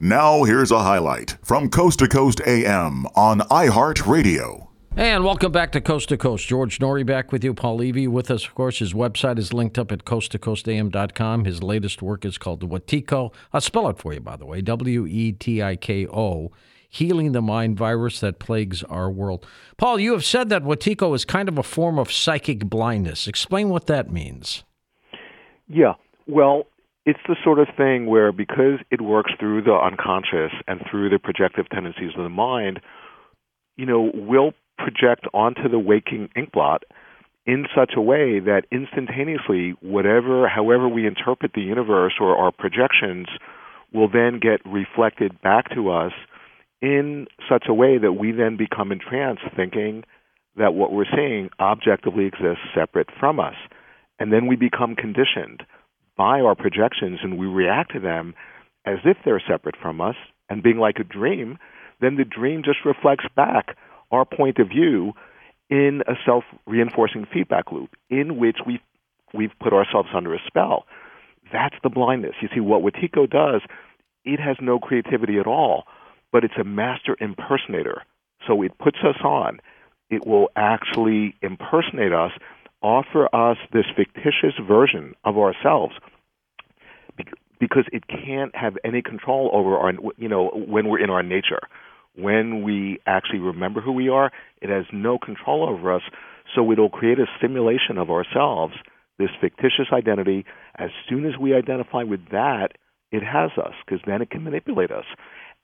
Now, here's a highlight from Coast to Coast AM on iHeartRadio. And welcome back to Coast to Coast. George Noory back with you. Paul Levy with us, of course. His website is linked up at coasttocoastam.com. His latest work is called the Wetiko. I'll spell it for you, by the way W E T I K O, Healing the Mind Virus That Plagues Our World. Paul, you have said that Wetiko is kind of a form of psychic blindness. Explain what that means. Yeah. Well, it's the sort of thing where because it works through the unconscious and through the projective tendencies of the mind, you know, we'll project onto the waking inkblot in such a way that instantaneously whatever however we interpret the universe or our projections will then get reflected back to us in such a way that we then become entranced thinking that what we're seeing objectively exists separate from us. And then we become conditioned by our projections and we react to them as if they're separate from us and being like a dream, then the dream just reflects back our point of view in a self reinforcing feedback loop in which we we've put ourselves under a spell. That's the blindness. You see, what Wetiko does, it has no creativity at all, but it's a master impersonator. So it puts us on. It will actually impersonate us offer us this fictitious version of ourselves because it can't have any control over our you know when we're in our nature. When we actually remember who we are it has no control over us so it'll create a simulation of ourselves this fictitious identity. As soon as we identify with that it has us because then it can manipulate us.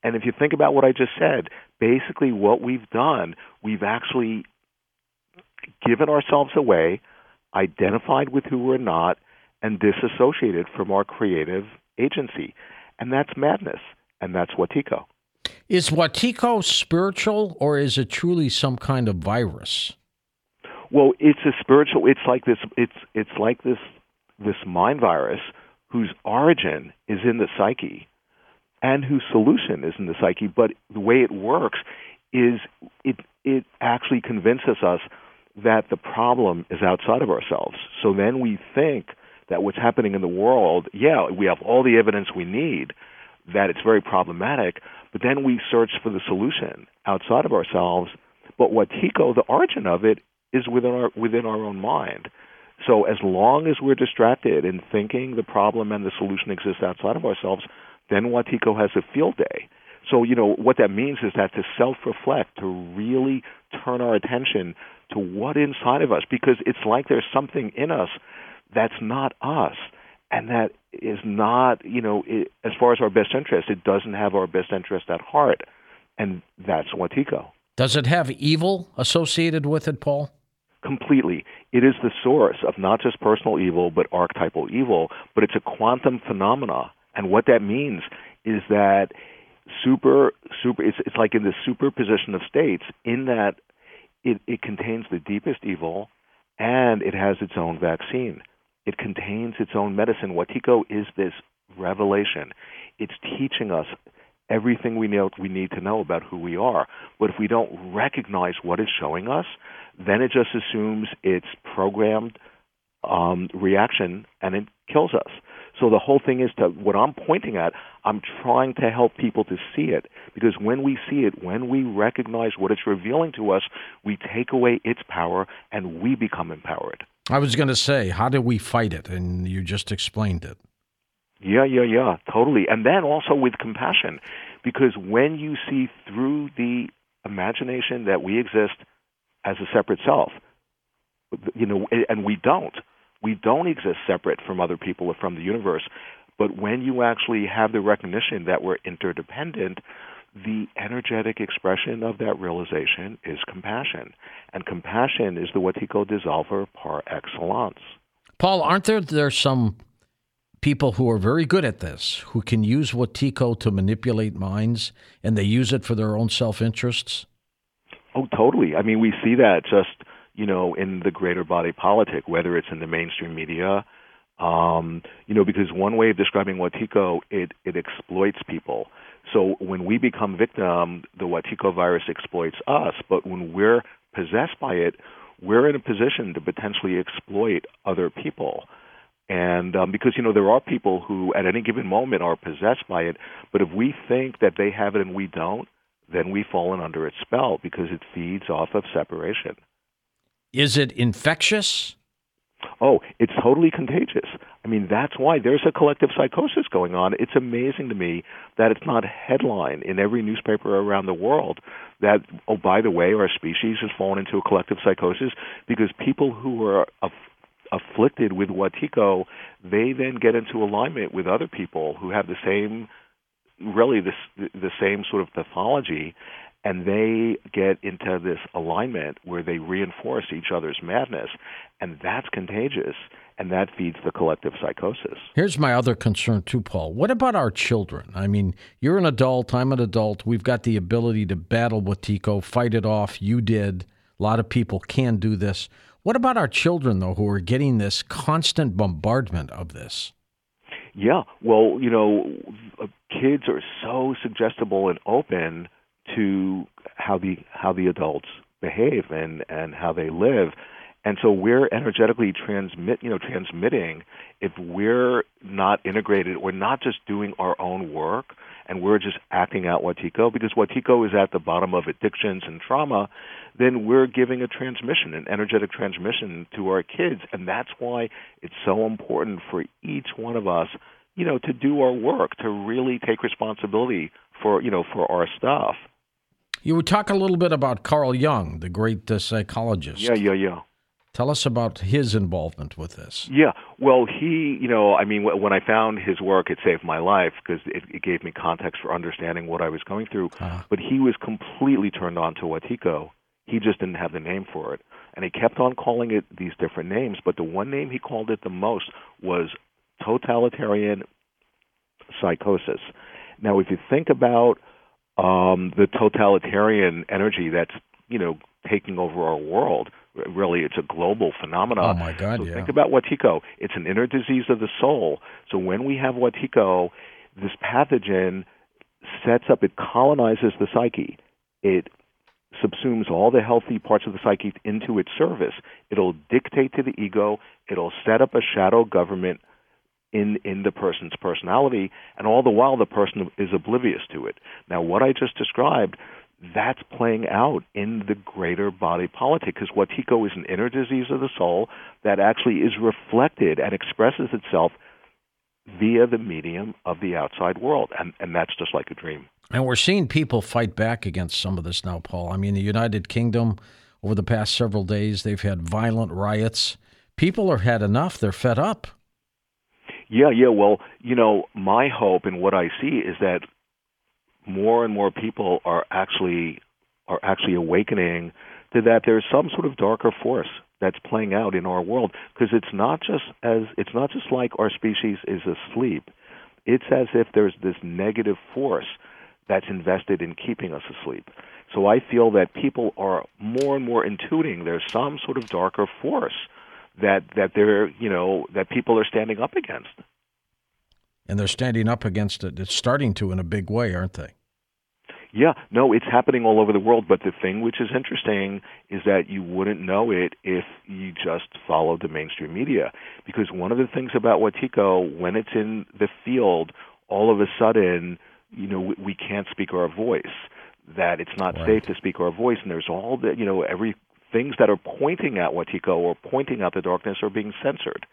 And if you think about what i just said basically what we've done we've actually given ourselves away, identified with who we're not, and disassociated from our creative agency. And that's madness. And that's Wetiko. Is Wetiko spiritual or is it truly some kind of virus? Well, it's a spiritual it's like this it's it's like this this mind virus whose origin is in the psyche and whose solution is in the psyche, but the way it works is it it actually convinces us that the problem is outside of ourselves. So then we think that what's happening in the world, yeah, we have all the evidence we need that it's very problematic, but then we search for the solution outside of ourselves. But Wetiko, the origin of it, is within our within our own mind. So as long as we're distracted in thinking the problem and the solution exists outside of ourselves, then Wetiko has a field day. So, you know, what that means is that to self reflect, to really turn our attention to what inside of us, because it's like there's something in us that's not us and that is not, you know, it, as far as our best interest, it doesn't have our best interest at heart. And that's Wetiko. Does it have evil associated with it, Paul? Completely. It is the source of not just personal evil, but archetypal evil, but it's a quantum phenomena. And what that means is that super super it's it's like in the superposition of states in that it, it contains the deepest evil and it has its own vaccine. It contains its own medicine. Wetiko is this revelation. It's teaching us everything we know we need to know about who we are. But if we don't recognize what it's showing us, then it just assumes it's programmed um, reaction and it kills us. So the whole thing is to what I'm pointing at, I'm trying to help people to see it because when we see it, when we recognize what it's revealing to us, we take away its power and we become empowered. I was going to say, how do we fight it? And you just explained it. Yeah, yeah, yeah, totally. And then also with compassion because when you see through the imagination that we exist as a separate self, you know, and we don't we don't exist separate from other people or from the universe. But when you actually have the recognition that we're interdependent, the energetic expression of that realization is compassion. And compassion is the Wetiko dissolver par excellence. Paul, aren't there, there some people who are very good at this, who can use Wetiko to manipulate minds, and they use it for their own self interests? Oh, totally. I mean, we see that just you know, in the greater body politic, whether it's in the mainstream media, um, you know, because one way of describing Wetiko, it, it exploits people. So when we become victim, the Wetiko virus exploits us. But when we're possessed by it, we're in a position to potentially exploit other people. And um, because you know there are people who at any given moment are possessed by it, but if we think that they have it and we don't, then we've fallen under its spell because it feeds off of separation. Is it infectious? Oh, it's totally contagious. I mean, that's why there's a collective psychosis going on. It's amazing to me that it's not headline in every newspaper around the world that, oh, by the way, our species has fallen into a collective psychosis because people who are aff- afflicted with Wetiko, they then get into alignment with other people who have the same, really the same sort of pathology, and they get into this alignment where they reinforce each other's madness, and that's contagious, and that feeds the collective psychosis. Here's my other concern too, Paul. What about our children? I mean, you're an adult, I'm an adult. We've got the ability to battle Wetiko, fight it off. You did. A lot of people can do this. What about our children, though, who are getting this constant bombardment of this? Yeah, well, you know, kids are so suggestible and open to how the how the adults behave and and how they live. And so we're energetically transmit you know transmitting if we're not integrated we're not just doing our own work and we're just acting out Wetiko because Wetiko is at the bottom of addictions and trauma then we're giving a transmission an energetic transmission to our kids. And that's why it's so important for each one of us you know to do our work to really take responsibility for you know for our stuff you would talk a little bit about Carl Jung, the great uh, psychologist. Yeah, yeah, yeah. Tell us about his involvement with this. Yeah, well, he, you know, I mean, when I found his work, it saved my life because it, it gave me context for understanding what I was going through. Uh-huh. But he was completely turned on to Wetiko. He just didn't have the name for it. And he kept on calling it these different names, but the one name he called it the most was totalitarian psychosis. Now, if you think about um, the totalitarian energy that's you know taking over our world. Really, it's a global phenomenon. Oh my God! So yeah. think about Wetiko. It's an inner disease of the soul. So when we have Wetiko, this pathogen sets up. It colonizes the psyche. It subsumes all the healthy parts of the psyche into its service. It'll dictate to the ego. It'll set up a shadow government in in the person's personality, and all the while the person is oblivious to it. Now, what I just described, that's playing out in the greater body politic because Wetiko is an inner disease of the soul that actually is reflected and expresses itself via the medium of the outside world, and and that's just like a dream. And we're seeing people fight back against some of this now, Paul. I mean, the United Kingdom over the past several days, they've had violent riots. People are had enough. They're fed up. Yeah, yeah. Well, you know, my hope and what I see is that more and more people are actually are actually awakening to that there's some sort of darker force that's playing out in our world because it's not just as it's not just like our species is asleep. It's as if there's this negative force that's invested in keeping us asleep. So I feel that people are more and more intuiting there's some sort of darker force that that they're you know that people are standing up against. And they're standing up against it. It's starting to in a big way, aren't they? Yeah, no, it's happening all over the world. But the thing which is interesting is that you wouldn't know it if you just followed the mainstream media. Because one of the things about Wetiko, when it's in the field, all of a sudden, you know, we, we can't speak our voice. That it's not right. safe to speak our voice, and there's all the, you know, every things that are pointing at Wetiko or pointing out the darkness are being censored.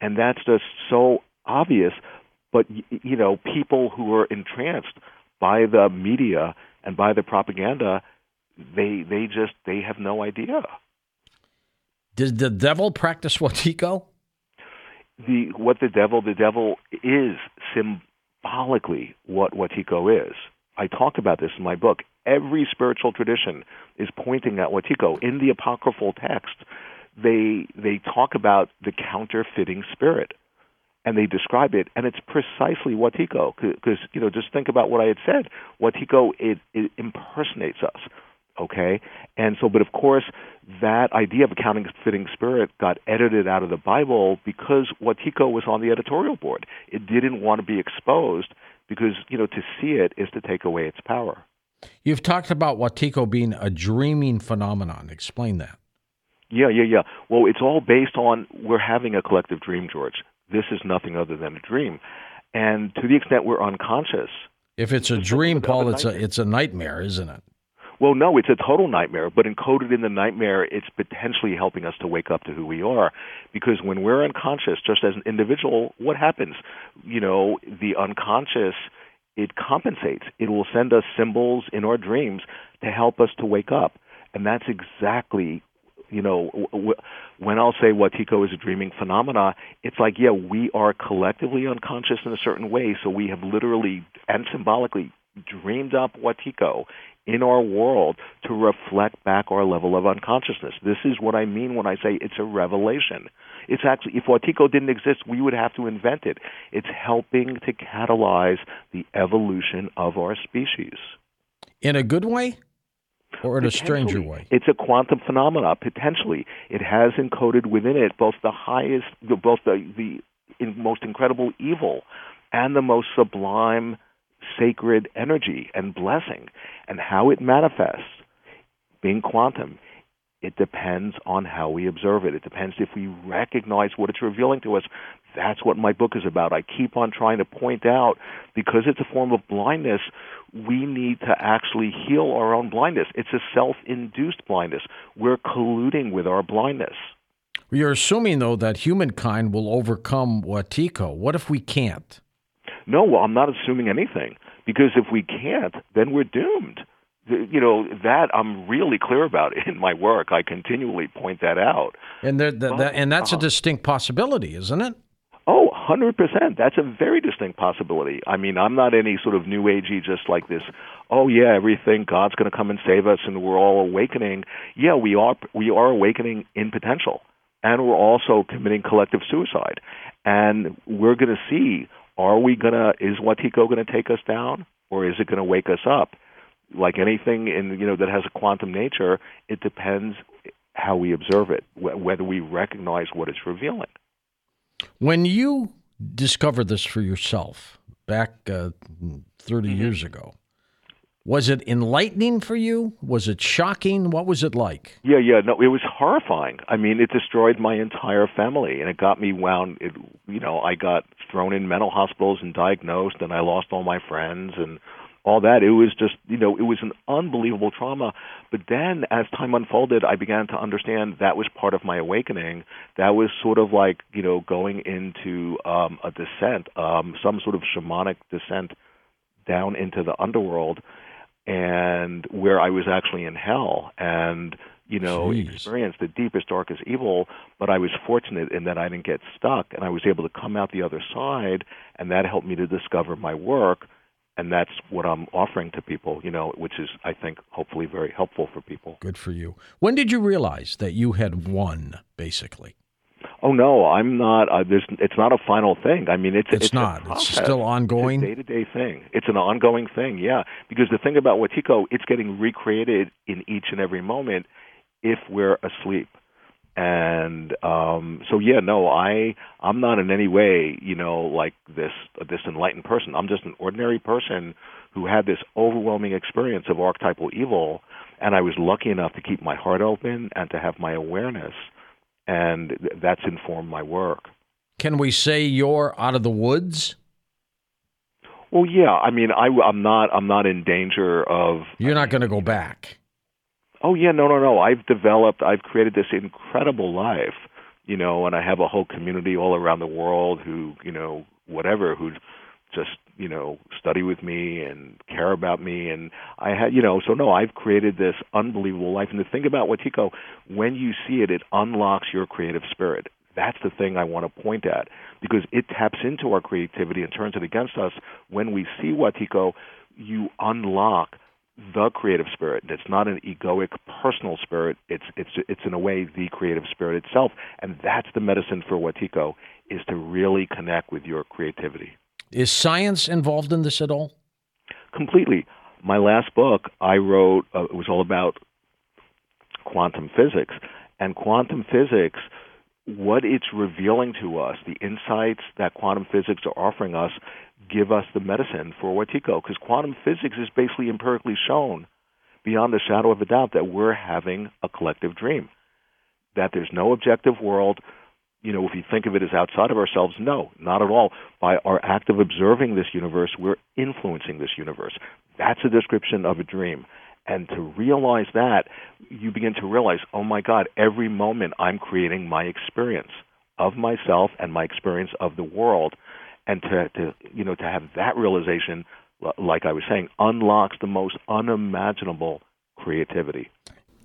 And that's just so obvious. But, you know, people who are entranced by the media and by the propaganda, they they just they have no idea. Did the devil practice Wetiko? The what the devil the devil is symbolically what Wetiko is. I talk about this in my book. Every spiritual tradition is pointing at Wetiko. In the apocryphal text, they they talk about the counterfeiting spirit, and they describe it, and it's precisely Wetiko. Because you know, just think about what I had said. Wetiko it, it impersonates us. Okay, and so, but of course, that idea of a counterfeiting spirit got edited out of the Bible because Wetiko was on the editorial board. It didn't want to be exposed because you know to see it is to take away its power. You've talked about Wetiko being a dreaming phenomenon. Explain that. Yeah, yeah, yeah. Well, it's all based on we're having a collective dream, George. this is nothing other than a dream. And to the extent we're unconscious, if it's a dream, Paul, it's a it's a nightmare, isn't it? Well, no, it's a total nightmare, but encoded in the nightmare, it's potentially helping us to wake up to who we are. Because when we're unconscious, just as an individual, what happens? You know, the unconscious, it compensates. It will send us symbols in our dreams to help us to wake up. And that's exactly, you know, when I'll say Wetiko is a dreaming phenomena, it's like, yeah, we are collectively unconscious in a certain way, so we have literally and symbolically dreamed up Wetiko in our world to reflect back our level of unconsciousness. This is what I mean when I say it's a revelation. It's actually, if Wetiko didn't exist, we would have to invent it. It's helping to catalyze the evolution of our species. In a good way? Or in a stranger way? It's a quantum phenomena, potentially. It has encoded within it both the highest, both the, the most incredible evil and the most sublime sacred energy and blessing and how it manifests being quantum it depends on how we observe it. It depends if we recognize what it's revealing to us. That's what my book is about. I keep on trying to point out because it's a form of blindness, we need to actually heal our own blindness. It's a self induced blindness. We're colluding with our blindness. You're assuming, though, that humankind will overcome Wetiko. What if we can't? No, well, I'm not assuming anything because if we can't, then we're doomed. You know that I'm really clear about in my work. I continually point that out. And there, the, but, and that's uh, a uh-huh. distinct possibility, isn't it? Oh, 100%. That's a very distinct possibility. I mean, I'm not any sort of new agey just like this, oh yeah, everything God's going to come and save us and we're all awakening. Yeah, we are we are awakening in potential. And we're also committing collective suicide. And we're going to see are we gonna is Wetiko going to take us down or is it going to wake us up? Like anything in you know that has a quantum nature, it depends how we observe it, whether we recognize what it's revealing. When you discovered this for yourself back uh, 30 mm-hmm. years ago, was it enlightening for you? Was it shocking? What was it like? Yeah, yeah, no, it was horrifying. I mean, it destroyed my entire family, and it got me wound. It, you know, I got thrown in mental hospitals and diagnosed, and I lost all my friends and all that. It was just, you know, it was an unbelievable trauma. But then, as time unfolded, I began to understand that was part of my awakening. That was sort of like, you know, going into um, a descent, um, some sort of shamanic descent down into the underworld and where I was actually in hell. And you know Jeez. experienced the deepest darkest evil but I was fortunate in that I didn't get stuck and I was able to come out the other side and that helped me to discover my work and that's what I'm offering to people you know which is I think hopefully very helpful for people. Good for you. When did you realize that you had won basically Oh no, I'm not. Uh, there's, it's not a final thing. I mean, it's it's, it's not. It's still ongoing. Day to day thing. It's an ongoing thing. Yeah, because the thing about Wetiko, it's getting recreated in each and every moment if we're asleep. And um, so yeah, no, I I'm not in any way, you know, like this this enlightened person. I'm just an ordinary person who had this overwhelming experience of archetypal evil, and I was lucky enough to keep my heart open and to have my awareness and that's informed my work. Can we say you're out of the woods? Well, yeah. I mean, I, am not. I'm not in danger of. You're not going to go back. Oh yeah, no, no, no. I've developed. I've created this incredible life, you know, and I have a whole community all around the world who, you know, whatever, who just you know study with me and care about me and i had you know so no i've created this unbelievable life and the thing about wetiko when you see it it unlocks your creative spirit that's the thing i want to point at because it taps into our creativity and turns it against us when we see wetiko you unlock the creative spirit. It's not an egoic personal spirit. It's it's it's in a way the creative spirit itself, and that's the medicine for Wetiko is to really connect with your creativity. Is science involved in this at all? Completely. My last book I wrote uh, it was all about quantum physics, and quantum physics, what it's revealing to us, the insights that quantum physics are offering us, give us the medicine for Wetiko, because quantum physics is basically empirically shown beyond a shadow of a doubt that we're having a collective dream, that there's no objective world, you know, if you think of it as outside of ourselves, no, not at all. By our act of observing this universe, we're influencing this universe. That's a description of a dream. And to realize that, you begin to realize, oh my God, every moment I'm creating my experience of myself and my experience of the world. And to, to you know, to have that realization, like I was saying, unlocks the most unimaginable creativity.